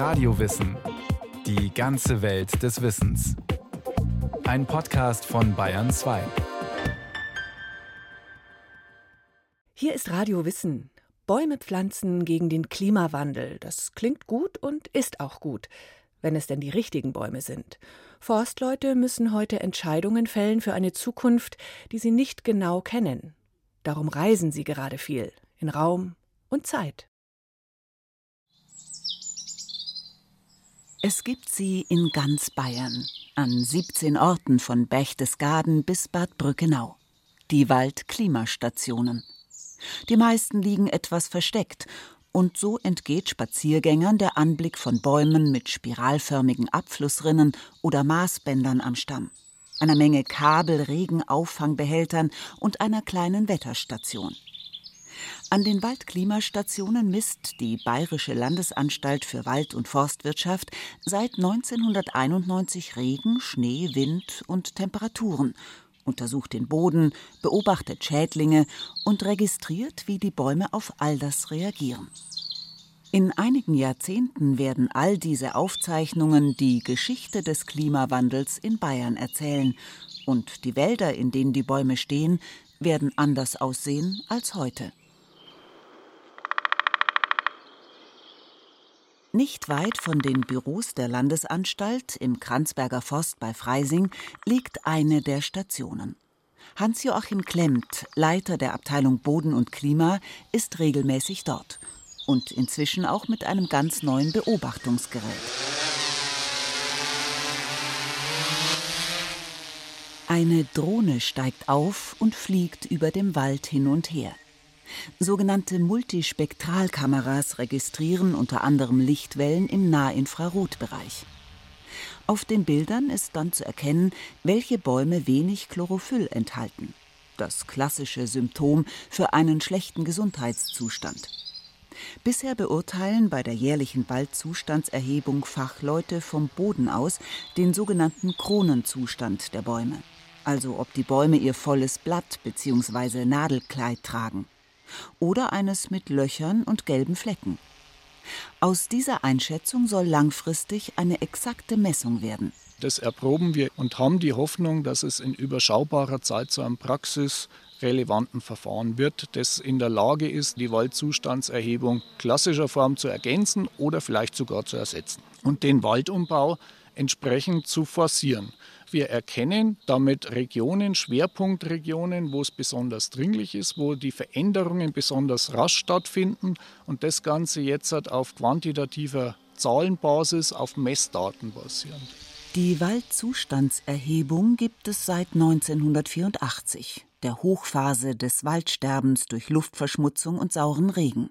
Radiowissen. Die ganze Welt des Wissens. Ein Podcast von Bayern 2. Hier ist Radio Wissen. Bäume pflanzen gegen den Klimawandel. Das klingt gut und ist auch gut, wenn es denn die richtigen Bäume sind. Forstleute müssen heute Entscheidungen fällen für eine Zukunft, die sie nicht genau kennen. Darum reisen sie gerade viel in Raum und Zeit. Es gibt sie in ganz Bayern, an 17 Orten von Berchtesgaden bis Bad Brückenau. Die Waldklimastationen. Die meisten liegen etwas versteckt, und so entgeht Spaziergängern der Anblick von Bäumen mit spiralförmigen Abflussrinnen oder Maßbändern am Stamm, einer Menge Kabel, Regenauffangbehältern und einer kleinen Wetterstation. An den Waldklimastationen misst die Bayerische Landesanstalt für Wald- und Forstwirtschaft seit 1991 Regen, Schnee, Wind und Temperaturen, untersucht den Boden, beobachtet Schädlinge und registriert, wie die Bäume auf all das reagieren. In einigen Jahrzehnten werden all diese Aufzeichnungen die Geschichte des Klimawandels in Bayern erzählen, und die Wälder, in denen die Bäume stehen, werden anders aussehen als heute. Nicht weit von den Büros der Landesanstalt im Kranzberger Forst bei Freising liegt eine der Stationen. Hans-Joachim Klemmt, Leiter der Abteilung Boden und Klima, ist regelmäßig dort und inzwischen auch mit einem ganz neuen Beobachtungsgerät. Eine Drohne steigt auf und fliegt über dem Wald hin und her. Sogenannte Multispektralkameras registrieren unter anderem Lichtwellen im Nahinfrarotbereich. Auf den Bildern ist dann zu erkennen, welche Bäume wenig Chlorophyll enthalten. Das klassische Symptom für einen schlechten Gesundheitszustand. Bisher beurteilen bei der jährlichen Waldzustandserhebung Fachleute vom Boden aus den sogenannten Kronenzustand der Bäume, also ob die Bäume ihr volles Blatt bzw. Nadelkleid tragen oder eines mit Löchern und gelben Flecken. Aus dieser Einschätzung soll langfristig eine exakte Messung werden. Das erproben wir und haben die Hoffnung, dass es in überschaubarer Zeit zu einem praxisrelevanten Verfahren wird, das in der Lage ist, die Waldzustandserhebung klassischer Form zu ergänzen oder vielleicht sogar zu ersetzen und den Waldumbau entsprechend zu forcieren. Wir erkennen damit Regionen, Schwerpunktregionen, wo es besonders dringlich ist, wo die Veränderungen besonders rasch stattfinden und das Ganze jetzt auf quantitativer Zahlenbasis, auf Messdaten basierend. Die Waldzustandserhebung gibt es seit 1984, der Hochphase des Waldsterbens durch Luftverschmutzung und sauren Regen.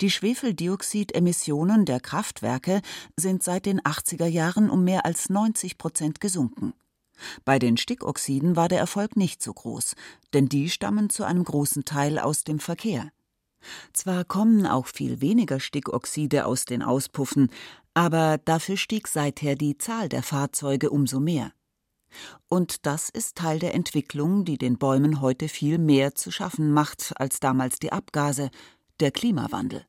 Die Schwefeldioxidemissionen der Kraftwerke sind seit den 80er Jahren um mehr als 90 Prozent gesunken. Bei den Stickoxiden war der Erfolg nicht so groß, denn die stammen zu einem großen Teil aus dem Verkehr. Zwar kommen auch viel weniger Stickoxide aus den Auspuffen, aber dafür stieg seither die Zahl der Fahrzeuge umso mehr. Und das ist Teil der Entwicklung, die den Bäumen heute viel mehr zu schaffen macht als damals die Abgase, der Klimawandel.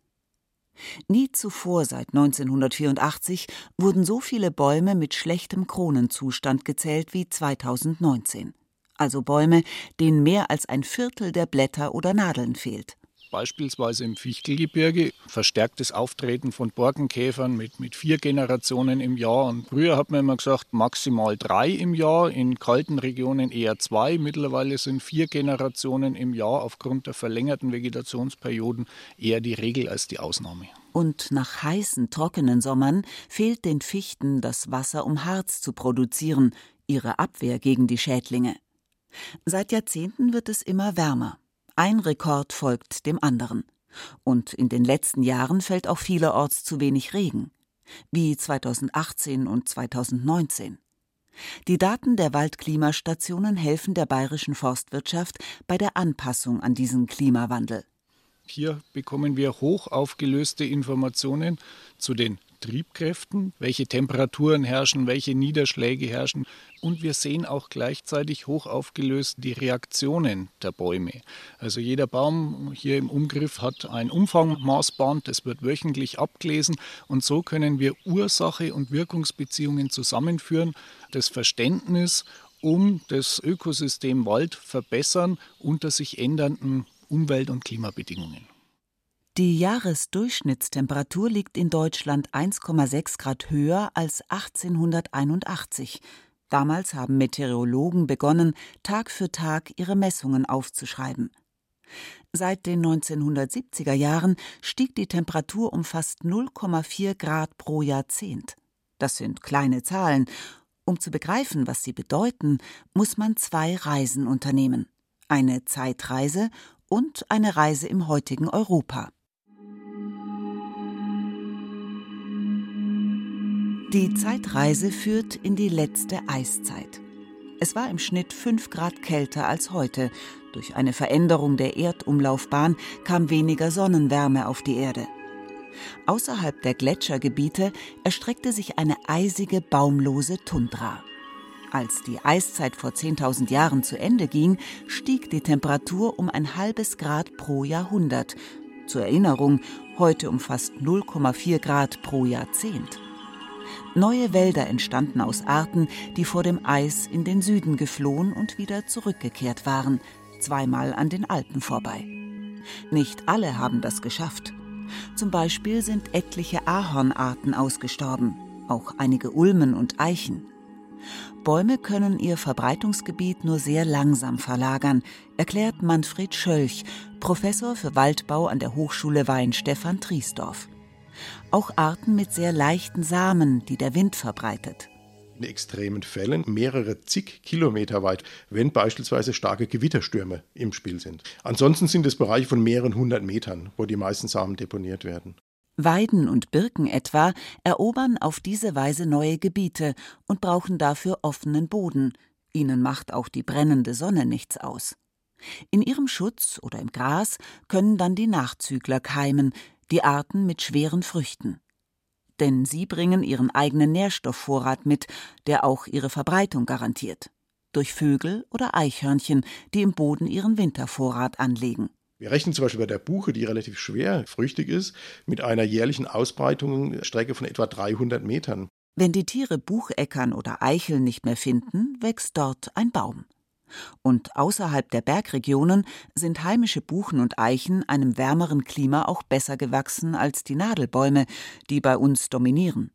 Nie zuvor seit 1984 wurden so viele Bäume mit schlechtem Kronenzustand gezählt wie 2019. Also Bäume, denen mehr als ein Viertel der Blätter oder Nadeln fehlt beispielsweise im Fichtelgebirge, verstärktes Auftreten von Borkenkäfern mit, mit vier Generationen im Jahr. Und früher hat man immer gesagt, maximal drei im Jahr, in kalten Regionen eher zwei. Mittlerweile sind vier Generationen im Jahr aufgrund der verlängerten Vegetationsperioden eher die Regel als die Ausnahme. Und nach heißen, trockenen Sommern fehlt den Fichten das Wasser, um Harz zu produzieren, ihre Abwehr gegen die Schädlinge. Seit Jahrzehnten wird es immer wärmer. Ein Rekord folgt dem anderen. Und in den letzten Jahren fällt auch vielerorts zu wenig Regen, wie 2018 und 2019. Die Daten der Waldklimastationen helfen der bayerischen Forstwirtschaft bei der Anpassung an diesen Klimawandel. Hier bekommen wir hoch aufgelöste Informationen zu den Triebkräften, welche Temperaturen herrschen, welche Niederschläge herrschen, und wir sehen auch gleichzeitig hoch aufgelöst die Reaktionen der Bäume. Also jeder Baum hier im Umgriff hat ein Umfangmaßband, das wird wöchentlich abgelesen und so können wir Ursache und Wirkungsbeziehungen zusammenführen, das Verständnis um das Ökosystem Wald verbessern unter sich ändernden Umwelt- und Klimabedingungen. Die Jahresdurchschnittstemperatur liegt in Deutschland 1,6 Grad höher als 1881. Damals haben Meteorologen begonnen, Tag für Tag ihre Messungen aufzuschreiben. Seit den 1970er Jahren stieg die Temperatur um fast 0,4 Grad pro Jahrzehnt. Das sind kleine Zahlen. Um zu begreifen, was sie bedeuten, muss man zwei Reisen unternehmen. Eine Zeitreise und eine Reise im heutigen Europa. Die Zeitreise führt in die letzte Eiszeit. Es war im Schnitt 5 Grad kälter als heute. Durch eine Veränderung der Erdumlaufbahn kam weniger Sonnenwärme auf die Erde. Außerhalb der Gletschergebiete erstreckte sich eine eisige, baumlose Tundra. Als die Eiszeit vor 10.000 Jahren zu Ende ging, stieg die Temperatur um ein halbes Grad pro Jahrhundert. Zur Erinnerung, heute um fast 0,4 Grad pro Jahrzehnt. Neue Wälder entstanden aus Arten, die vor dem Eis in den Süden geflohen und wieder zurückgekehrt waren, zweimal an den Alpen vorbei. Nicht alle haben das geschafft. Zum Beispiel sind etliche Ahornarten ausgestorben, auch einige Ulmen und Eichen. Bäume können ihr Verbreitungsgebiet nur sehr langsam verlagern, erklärt Manfred Schölch, Professor für Waldbau an der Hochschule Weinstefan Triesdorf auch Arten mit sehr leichten Samen, die der Wind verbreitet. In extremen Fällen mehrere zig Kilometer weit, wenn beispielsweise starke Gewitterstürme im Spiel sind. Ansonsten sind es Bereiche von mehreren hundert Metern, wo die meisten Samen deponiert werden. Weiden und Birken etwa erobern auf diese Weise neue Gebiete und brauchen dafür offenen Boden. Ihnen macht auch die brennende Sonne nichts aus. In ihrem Schutz oder im Gras können dann die Nachzügler keimen, die Arten mit schweren Früchten. Denn sie bringen ihren eigenen Nährstoffvorrat mit, der auch ihre Verbreitung garantiert. Durch Vögel oder Eichhörnchen, die im Boden ihren Wintervorrat anlegen. Wir rechnen zum Beispiel bei der Buche, die relativ schwer früchtig ist, mit einer jährlichen Ausbreitungsstrecke von etwa 300 Metern. Wenn die Tiere Bucheckern oder Eicheln nicht mehr finden, wächst dort ein Baum. Und außerhalb der Bergregionen sind heimische Buchen und Eichen einem wärmeren Klima auch besser gewachsen als die Nadelbäume, die bei uns dominieren.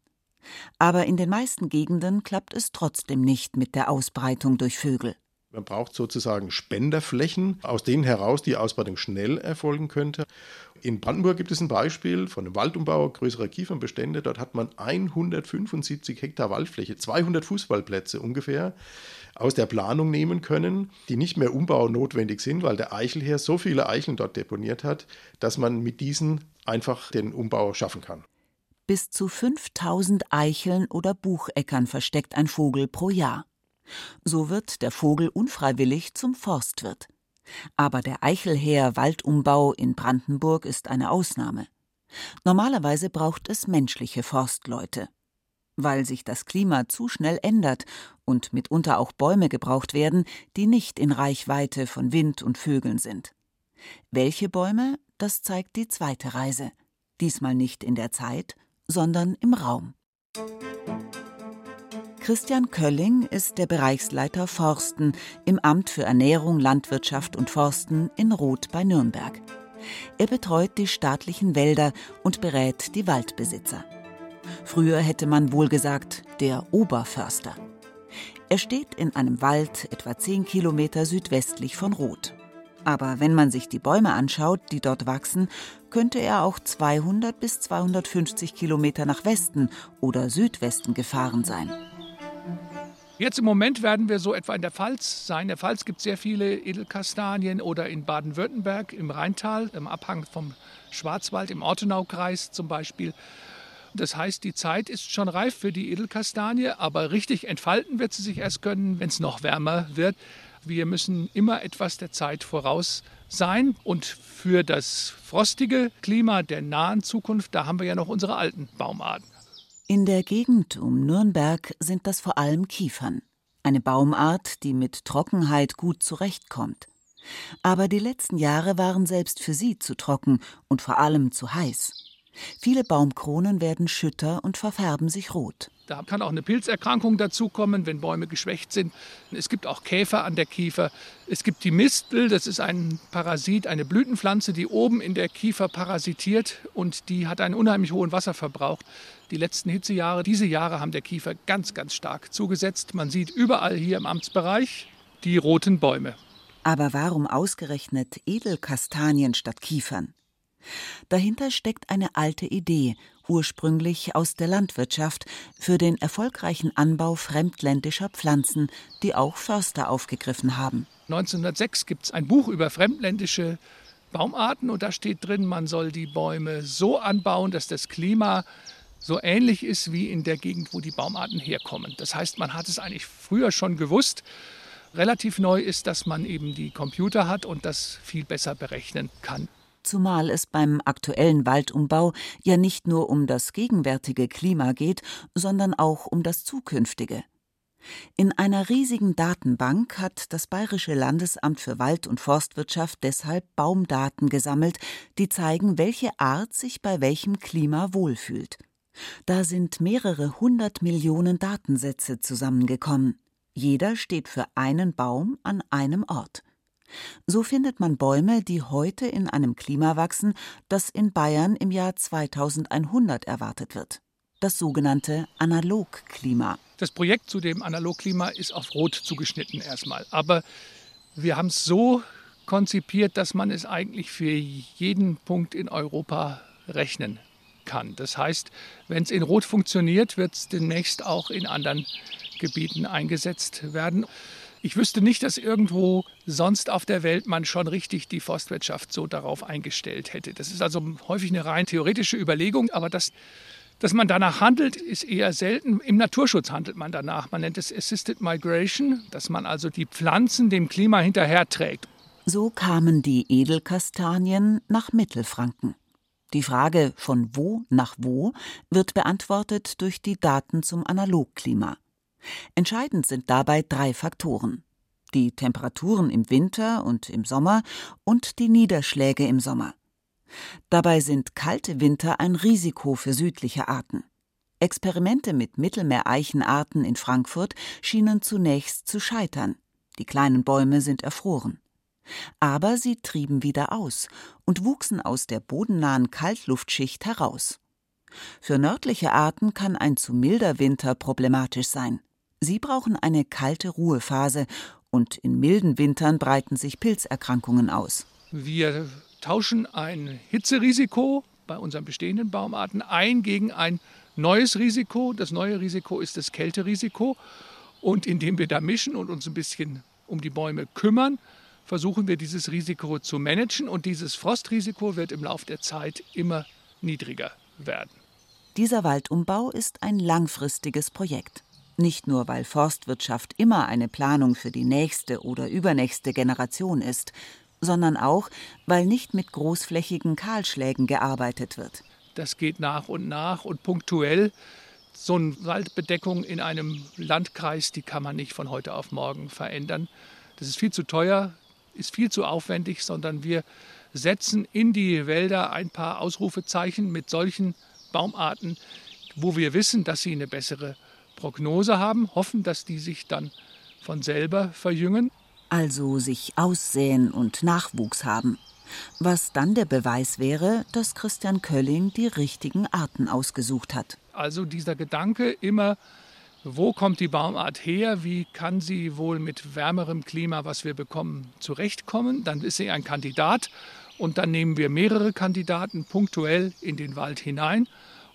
Aber in den meisten Gegenden klappt es trotzdem nicht mit der Ausbreitung durch Vögel. Man braucht sozusagen Spenderflächen, aus denen heraus die Ausbreitung schnell erfolgen könnte. In Brandenburg gibt es ein Beispiel von einem Waldumbau größerer Kiefernbestände. Dort hat man 175 Hektar Waldfläche, 200 Fußballplätze ungefähr aus der Planung nehmen können, die nicht mehr Umbau notwendig sind, weil der Eichelherr so viele Eicheln dort deponiert hat, dass man mit diesen einfach den Umbau schaffen kann. Bis zu 5000 Eicheln oder Bucheckern versteckt ein Vogel pro Jahr. So wird der Vogel unfreiwillig zum Forstwirt. Aber der Eichelheer-Waldumbau in Brandenburg ist eine Ausnahme. Normalerweise braucht es menschliche Forstleute. Weil sich das Klima zu schnell ändert und mitunter auch Bäume gebraucht werden, die nicht in Reichweite von Wind und Vögeln sind. Welche Bäume, das zeigt die zweite Reise. Diesmal nicht in der Zeit, sondern im Raum. Christian Kölling ist der Bereichsleiter Forsten im Amt für Ernährung, Landwirtschaft und Forsten in Roth bei Nürnberg. Er betreut die staatlichen Wälder und berät die Waldbesitzer. Früher hätte man wohl gesagt, der Oberförster. Er steht in einem Wald etwa 10 Kilometer südwestlich von Roth. Aber wenn man sich die Bäume anschaut, die dort wachsen, könnte er auch 200 bis 250 Kilometer nach Westen oder Südwesten gefahren sein. Jetzt im Moment werden wir so etwa in der Pfalz sein. In der Pfalz gibt es sehr viele Edelkastanien oder in Baden-Württemberg im Rheintal, im Abhang vom Schwarzwald, im Ortenaukreis zum Beispiel. Das heißt, die Zeit ist schon reif für die Edelkastanie, aber richtig entfalten wird sie sich erst können, wenn es noch wärmer wird. Wir müssen immer etwas der Zeit voraus sein und für das frostige Klima der nahen Zukunft, da haben wir ja noch unsere alten Baumarten. In der Gegend um Nürnberg sind das vor allem Kiefern. eine Baumart, die mit Trockenheit gut zurechtkommt. Aber die letzten Jahre waren selbst für sie zu trocken und vor allem zu heiß. Viele Baumkronen werden schütter und verfärben sich rot. Da kann auch eine Pilzerkrankung dazukommen, wenn Bäume geschwächt sind. Es gibt auch Käfer an der Kiefer. Es gibt die Mistel, das ist ein Parasit, eine Blütenpflanze, die oben in der Kiefer parasitiert und die hat einen unheimlich hohen Wasserverbrauch. Die letzten Hitzejahre, diese Jahre haben der Kiefer ganz, ganz stark zugesetzt. Man sieht überall hier im Amtsbereich die roten Bäume. Aber warum ausgerechnet Edelkastanien statt Kiefern? Dahinter steckt eine alte Idee, ursprünglich aus der Landwirtschaft, für den erfolgreichen Anbau fremdländischer Pflanzen, die auch Förster aufgegriffen haben. 1906 gibt es ein Buch über fremdländische Baumarten und da steht drin, man soll die Bäume so anbauen, dass das Klima so ähnlich ist wie in der Gegend, wo die Baumarten herkommen. Das heißt, man hat es eigentlich früher schon gewusst. Relativ neu ist, dass man eben die Computer hat und das viel besser berechnen kann zumal es beim aktuellen Waldumbau ja nicht nur um das gegenwärtige Klima geht, sondern auch um das zukünftige. In einer riesigen Datenbank hat das Bayerische Landesamt für Wald- und Forstwirtschaft deshalb Baumdaten gesammelt, die zeigen, welche Art sich bei welchem Klima wohlfühlt. Da sind mehrere hundert Millionen Datensätze zusammengekommen. Jeder steht für einen Baum an einem Ort. So findet man Bäume, die heute in einem Klima wachsen, das in Bayern im Jahr 2100 erwartet wird. Das sogenannte Analogklima. Das Projekt zu dem Analogklima ist auf Rot zugeschnitten erstmal. Aber wir haben es so konzipiert, dass man es eigentlich für jeden Punkt in Europa rechnen kann. Das heißt, wenn es in Rot funktioniert, wird es demnächst auch in anderen Gebieten eingesetzt werden. Ich wüsste nicht, dass irgendwo sonst auf der Welt man schon richtig die Forstwirtschaft so darauf eingestellt hätte. Das ist also häufig eine rein theoretische Überlegung, aber das dass man danach handelt, ist eher selten. Im Naturschutz handelt man danach. Man nennt es Assisted Migration, dass man also die Pflanzen dem Klima hinterherträgt. So kamen die Edelkastanien nach Mittelfranken. Die Frage von wo nach wo wird beantwortet durch die Daten zum Analogklima. Entscheidend sind dabei drei Faktoren die Temperaturen im Winter und im Sommer und die Niederschläge im Sommer. Dabei sind kalte Winter ein Risiko für südliche Arten. Experimente mit Mittelmeereichenarten in Frankfurt schienen zunächst zu scheitern. Die kleinen Bäume sind erfroren. Aber sie trieben wieder aus und wuchsen aus der bodennahen Kaltluftschicht heraus. Für nördliche Arten kann ein zu milder Winter problematisch sein. Sie brauchen eine kalte Ruhephase und in milden Wintern breiten sich Pilzerkrankungen aus. Wir tauschen ein Hitzerisiko bei unseren bestehenden Baumarten ein gegen ein neues Risiko. Das neue Risiko ist das Kälterisiko. Und indem wir da mischen und uns ein bisschen um die Bäume kümmern, versuchen wir dieses Risiko zu managen. Und dieses Frostrisiko wird im Laufe der Zeit immer niedriger werden. Dieser Waldumbau ist ein langfristiges Projekt. Nicht nur, weil Forstwirtschaft immer eine Planung für die nächste oder übernächste Generation ist, sondern auch, weil nicht mit großflächigen Kahlschlägen gearbeitet wird. Das geht nach und nach und punktuell. So eine Waldbedeckung in einem Landkreis, die kann man nicht von heute auf morgen verändern. Das ist viel zu teuer, ist viel zu aufwendig, sondern wir setzen in die Wälder ein paar Ausrufezeichen mit solchen Baumarten, wo wir wissen, dass sie eine bessere Prognose haben, hoffen, dass die sich dann von selber verjüngen. Also sich aussäen und Nachwuchs haben. Was dann der Beweis wäre, dass Christian Kölling die richtigen Arten ausgesucht hat. Also dieser Gedanke immer, wo kommt die Baumart her, wie kann sie wohl mit wärmerem Klima, was wir bekommen, zurechtkommen, dann ist sie ein Kandidat und dann nehmen wir mehrere Kandidaten punktuell in den Wald hinein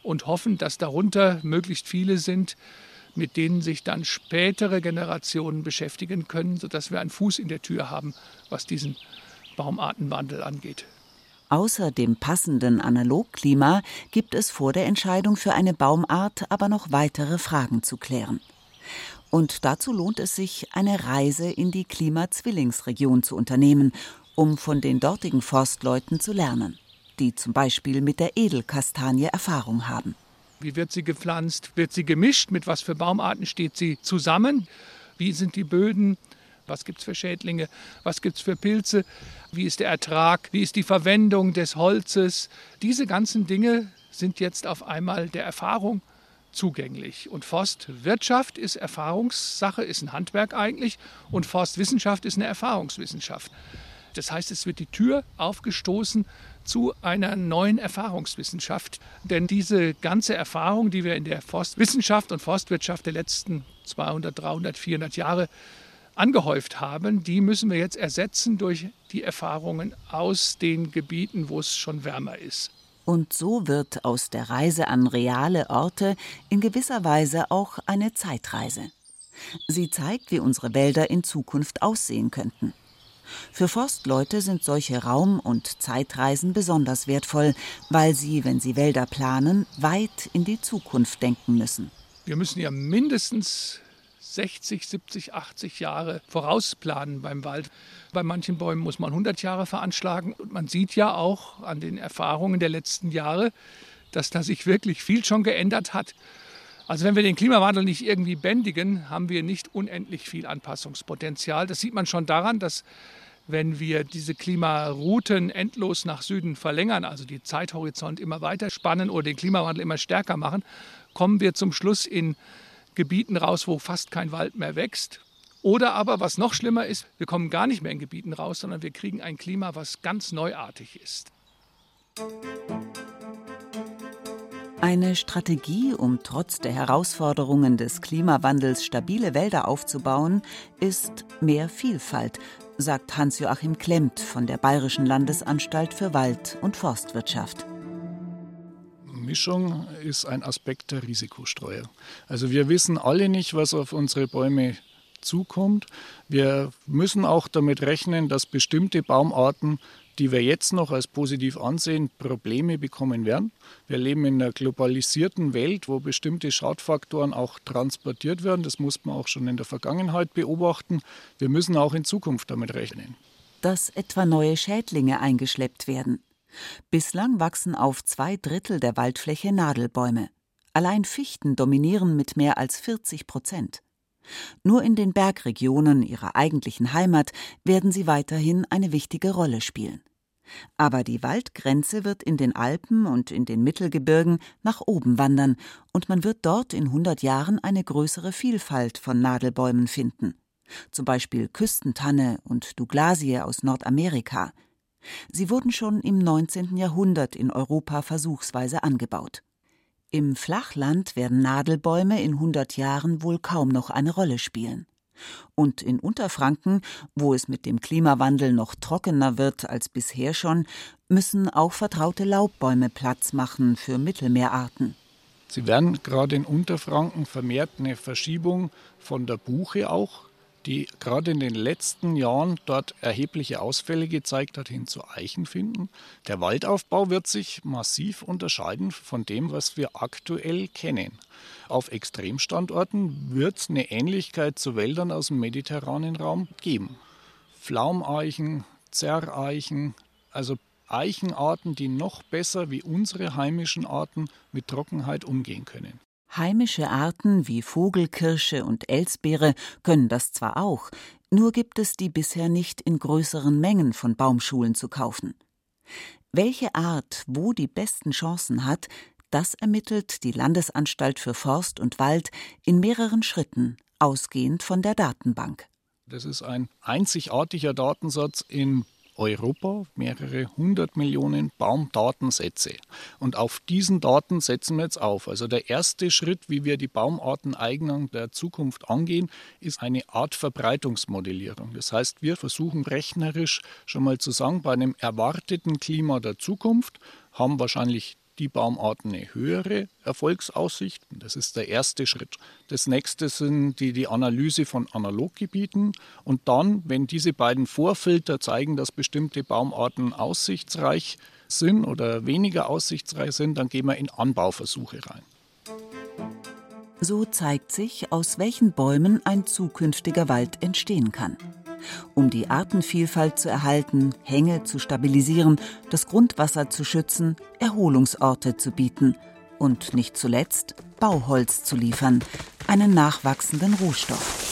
und hoffen, dass darunter möglichst viele sind, mit denen sich dann spätere Generationen beschäftigen können, sodass wir einen Fuß in der Tür haben, was diesen Baumartenwandel angeht. Außer dem passenden Analogklima gibt es vor der Entscheidung für eine Baumart aber noch weitere Fragen zu klären. Und dazu lohnt es sich, eine Reise in die Klimazwillingsregion zu unternehmen, um von den dortigen Forstleuten zu lernen, die zum Beispiel mit der Edelkastanie Erfahrung haben. Wie wird sie gepflanzt? Wird sie gemischt? Mit was für Baumarten steht sie zusammen? Wie sind die Böden? Was gibt es für Schädlinge? Was gibt es für Pilze? Wie ist der Ertrag? Wie ist die Verwendung des Holzes? Diese ganzen Dinge sind jetzt auf einmal der Erfahrung zugänglich. Und Forstwirtschaft ist Erfahrungssache, ist ein Handwerk eigentlich. Und Forstwissenschaft ist eine Erfahrungswissenschaft. Das heißt, es wird die Tür aufgestoßen zu einer neuen Erfahrungswissenschaft. Denn diese ganze Erfahrung, die wir in der Forstwissenschaft und Forstwirtschaft der letzten 200, 300, 400 Jahre angehäuft haben, die müssen wir jetzt ersetzen durch die Erfahrungen aus den Gebieten, wo es schon wärmer ist. Und so wird aus der Reise an reale Orte in gewisser Weise auch eine Zeitreise. Sie zeigt, wie unsere Wälder in Zukunft aussehen könnten. Für Forstleute sind solche Raum- und Zeitreisen besonders wertvoll, weil sie, wenn sie Wälder planen, weit in die Zukunft denken müssen. Wir müssen ja mindestens 60, 70, 80 Jahre vorausplanen beim Wald. Bei manchen Bäumen muss man 100 Jahre veranschlagen. Und man sieht ja auch an den Erfahrungen der letzten Jahre, dass da sich wirklich viel schon geändert hat. Also wenn wir den Klimawandel nicht irgendwie bändigen, haben wir nicht unendlich viel Anpassungspotenzial. Das sieht man schon daran, dass wenn wir diese Klimarouten endlos nach Süden verlängern, also die Zeithorizont immer weiter spannen oder den Klimawandel immer stärker machen, kommen wir zum Schluss in Gebieten raus, wo fast kein Wald mehr wächst. Oder aber, was noch schlimmer ist, wir kommen gar nicht mehr in Gebieten raus, sondern wir kriegen ein Klima, was ganz neuartig ist. Eine Strategie, um trotz der Herausforderungen des Klimawandels stabile Wälder aufzubauen, ist mehr Vielfalt, sagt Hans-Joachim Klemmt von der Bayerischen Landesanstalt für Wald- und Forstwirtschaft. Mischung ist ein Aspekt der Risikostreuer. Also wir wissen alle nicht, was auf unsere Bäume zukommt. Wir müssen auch damit rechnen, dass bestimmte Baumarten die wir jetzt noch als positiv ansehen, Probleme bekommen werden. Wir leben in einer globalisierten Welt, wo bestimmte Schadfaktoren auch transportiert werden. Das muss man auch schon in der Vergangenheit beobachten. Wir müssen auch in Zukunft damit rechnen. Dass etwa neue Schädlinge eingeschleppt werden. Bislang wachsen auf zwei Drittel der Waldfläche Nadelbäume. Allein Fichten dominieren mit mehr als 40 Prozent. Nur in den Bergregionen ihrer eigentlichen Heimat werden sie weiterhin eine wichtige Rolle spielen. Aber die Waldgrenze wird in den Alpen und in den Mittelgebirgen nach oben wandern, und man wird dort in 100 Jahren eine größere Vielfalt von Nadelbäumen finden. Zum Beispiel Küstentanne und Douglasie aus Nordamerika. Sie wurden schon im 19. Jahrhundert in Europa versuchsweise angebaut. Im Flachland werden Nadelbäume in 100 Jahren wohl kaum noch eine Rolle spielen. Und in Unterfranken, wo es mit dem Klimawandel noch trockener wird als bisher schon, müssen auch vertraute Laubbäume Platz machen für Mittelmeerarten. Sie werden gerade in Unterfranken vermehrt eine Verschiebung von der Buche auch die gerade in den letzten Jahren dort erhebliche Ausfälle gezeigt hat, hin zu Eichen finden. Der Waldaufbau wird sich massiv unterscheiden von dem, was wir aktuell kennen. Auf Extremstandorten wird es eine Ähnlichkeit zu Wäldern aus dem mediterranen Raum geben. Pflaumeichen, Zerreichen, also Eichenarten, die noch besser wie unsere heimischen Arten mit Trockenheit umgehen können. Heimische Arten wie Vogelkirsche und Elsbeere können das zwar auch, nur gibt es die bisher nicht in größeren Mengen von Baumschulen zu kaufen. Welche Art wo die besten Chancen hat, das ermittelt die Landesanstalt für Forst und Wald in mehreren Schritten, ausgehend von der Datenbank. Das ist ein einzigartiger Datensatz in Europa mehrere hundert Millionen Baumdatensätze. Und auf diesen Daten setzen wir jetzt auf. Also der erste Schritt, wie wir die Baumarteneignung der Zukunft angehen, ist eine Art Verbreitungsmodellierung. Das heißt, wir versuchen rechnerisch schon mal zu sagen, bei einem erwarteten Klima der Zukunft haben wahrscheinlich die Baumarten eine höhere Erfolgsaussicht. Das ist der erste Schritt. Das nächste sind die, die Analyse von Analoggebieten. Und dann, wenn diese beiden Vorfilter zeigen, dass bestimmte Baumarten aussichtsreich sind oder weniger aussichtsreich sind, dann gehen wir in Anbauversuche rein. So zeigt sich, aus welchen Bäumen ein zukünftiger Wald entstehen kann um die Artenvielfalt zu erhalten, Hänge zu stabilisieren, das Grundwasser zu schützen, Erholungsorte zu bieten und nicht zuletzt Bauholz zu liefern, einen nachwachsenden Rohstoff.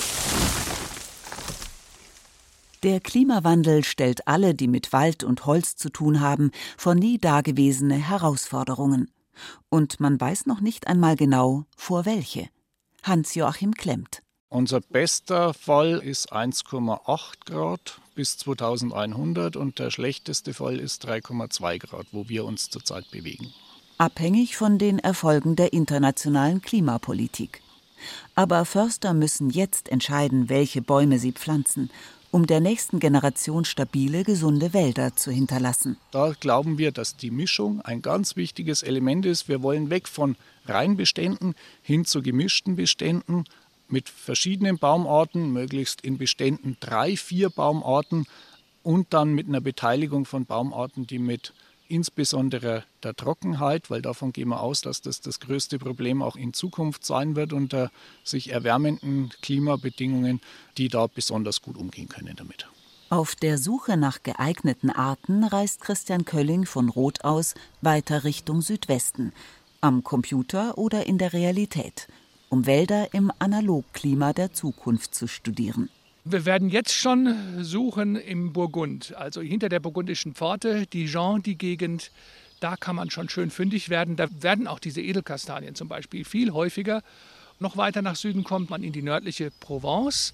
Der Klimawandel stellt alle, die mit Wald und Holz zu tun haben, vor nie dagewesene Herausforderungen. Und man weiß noch nicht einmal genau, vor welche. Hans-Joachim Klemmt. Unser bester Fall ist 1,8 Grad bis 2100 und der schlechteste Fall ist 3,2 Grad, wo wir uns zurzeit bewegen. Abhängig von den Erfolgen der internationalen Klimapolitik. Aber Förster müssen jetzt entscheiden, welche Bäume sie pflanzen um der nächsten Generation stabile, gesunde Wälder zu hinterlassen. Da glauben wir, dass die Mischung ein ganz wichtiges Element ist. Wir wollen weg von Reinbeständen hin zu gemischten Beständen mit verschiedenen Baumarten, möglichst in Beständen drei, vier Baumarten und dann mit einer Beteiligung von Baumarten, die mit insbesondere der Trockenheit, weil davon gehen wir aus, dass das das größte Problem auch in Zukunft sein wird unter sich erwärmenden Klimabedingungen, die da besonders gut umgehen können damit. Auf der Suche nach geeigneten Arten reist Christian Kölling von Roth aus weiter Richtung Südwesten, am Computer oder in der Realität, um Wälder im Analogklima der Zukunft zu studieren. Wir werden jetzt schon suchen im Burgund, also hinter der burgundischen Pforte, Dijon, die Gegend. Da kann man schon schön fündig werden. Da werden auch diese Edelkastanien zum Beispiel viel häufiger. Noch weiter nach Süden kommt man in die nördliche Provence.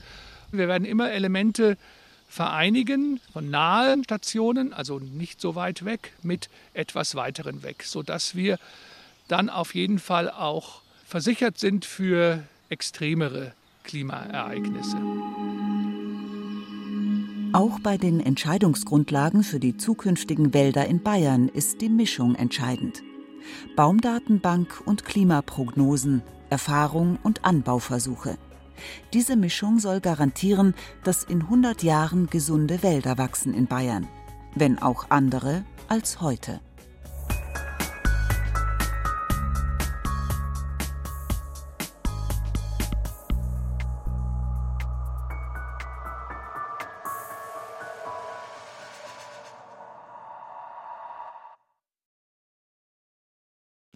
Wir werden immer Elemente vereinigen von nahen Stationen, also nicht so weit weg, mit etwas weiteren weg, sodass wir dann auf jeden Fall auch versichert sind für extremere Klimaereignisse. Auch bei den Entscheidungsgrundlagen für die zukünftigen Wälder in Bayern ist die Mischung entscheidend. Baumdatenbank und Klimaprognosen, Erfahrung und Anbauversuche. Diese Mischung soll garantieren, dass in 100 Jahren gesunde Wälder wachsen in Bayern, wenn auch andere als heute.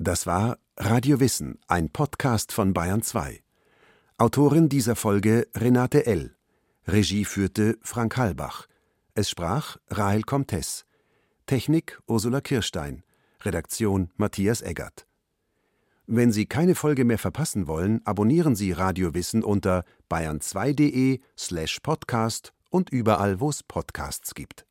Das war Radio Wissen, ein Podcast von Bayern 2. Autorin dieser Folge Renate L. Regie führte Frank Halbach. Es sprach Rahel Comtes. Technik Ursula Kirstein. Redaktion Matthias Eggert. Wenn Sie keine Folge mehr verpassen wollen, abonnieren Sie Radio Wissen unter bayern2.de slash podcast und überall, wo es Podcasts gibt.